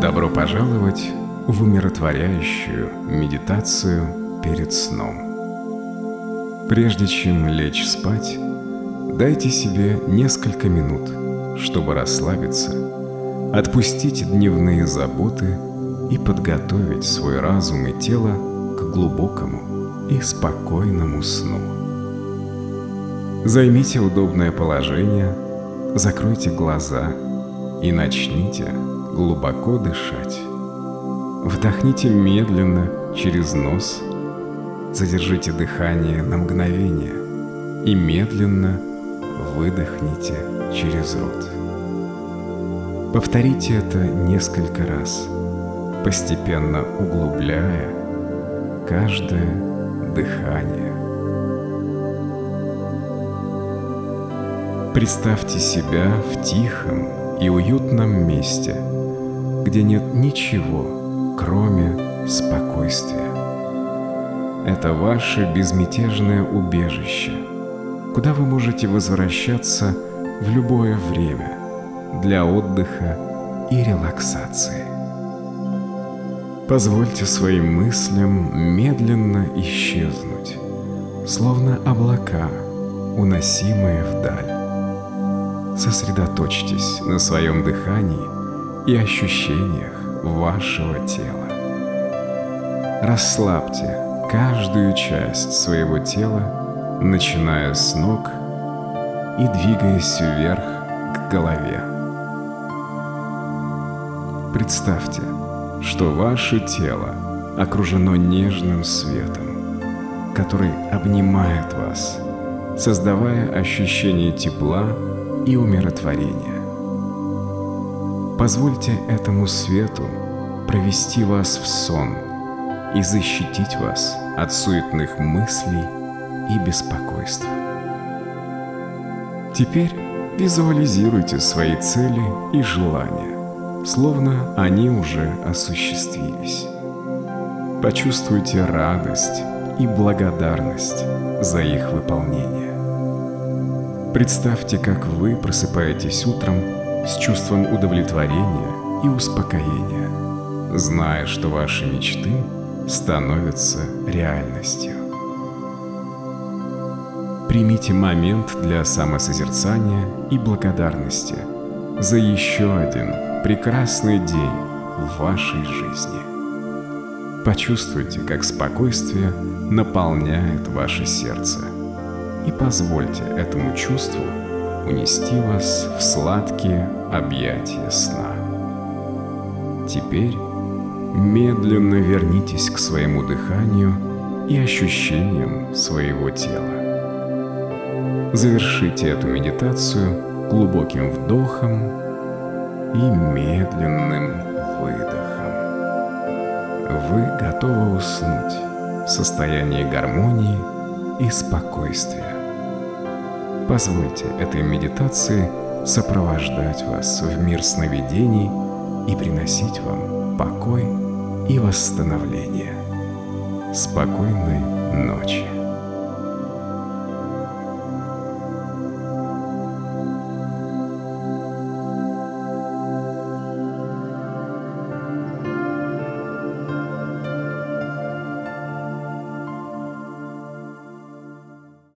Добро пожаловать в умиротворяющую медитацию перед сном. Прежде чем лечь спать, дайте себе несколько минут, чтобы расслабиться, отпустить дневные заботы и подготовить свой разум и тело к глубокому и спокойному сну. Займите удобное положение, закройте глаза и начните глубоко дышать. Вдохните медленно через нос, задержите дыхание на мгновение и медленно выдохните через рот. Повторите это несколько раз, постепенно углубляя каждое дыхание. Представьте себя в тихом и уютном месте, где нет ничего, кроме спокойствия. Это ваше безмятежное убежище, куда вы можете возвращаться в любое время для отдыха и релаксации. Позвольте своим мыслям медленно исчезнуть, словно облака, уносимые вдаль. Сосредоточьтесь на своем дыхании и ощущениях вашего тела. Расслабьте каждую часть своего тела, начиная с ног и двигаясь вверх к голове. Представьте, что ваше тело окружено нежным светом, который обнимает вас, создавая ощущение тепла и умиротворения. Позвольте этому свету провести вас в сон и защитить вас от суетных мыслей и беспокойств. Теперь визуализируйте свои цели и желания словно они уже осуществились. Почувствуйте радость и благодарность за их выполнение. Представьте, как вы просыпаетесь утром с чувством удовлетворения и успокоения, зная, что ваши мечты становятся реальностью. Примите момент для самосозерцания и благодарности за еще один прекрасный день в вашей жизни. Почувствуйте, как спокойствие наполняет ваше сердце и позвольте этому чувству унести вас в сладкие объятия сна. Теперь медленно вернитесь к своему дыханию и ощущениям своего тела. Завершите эту медитацию глубоким вдохом и медленным выдохом. Вы готовы уснуть в состоянии гармонии и спокойствия. Позвольте этой медитации сопровождать вас в мир сновидений и приносить вам покой и восстановление. Спокойной ночи.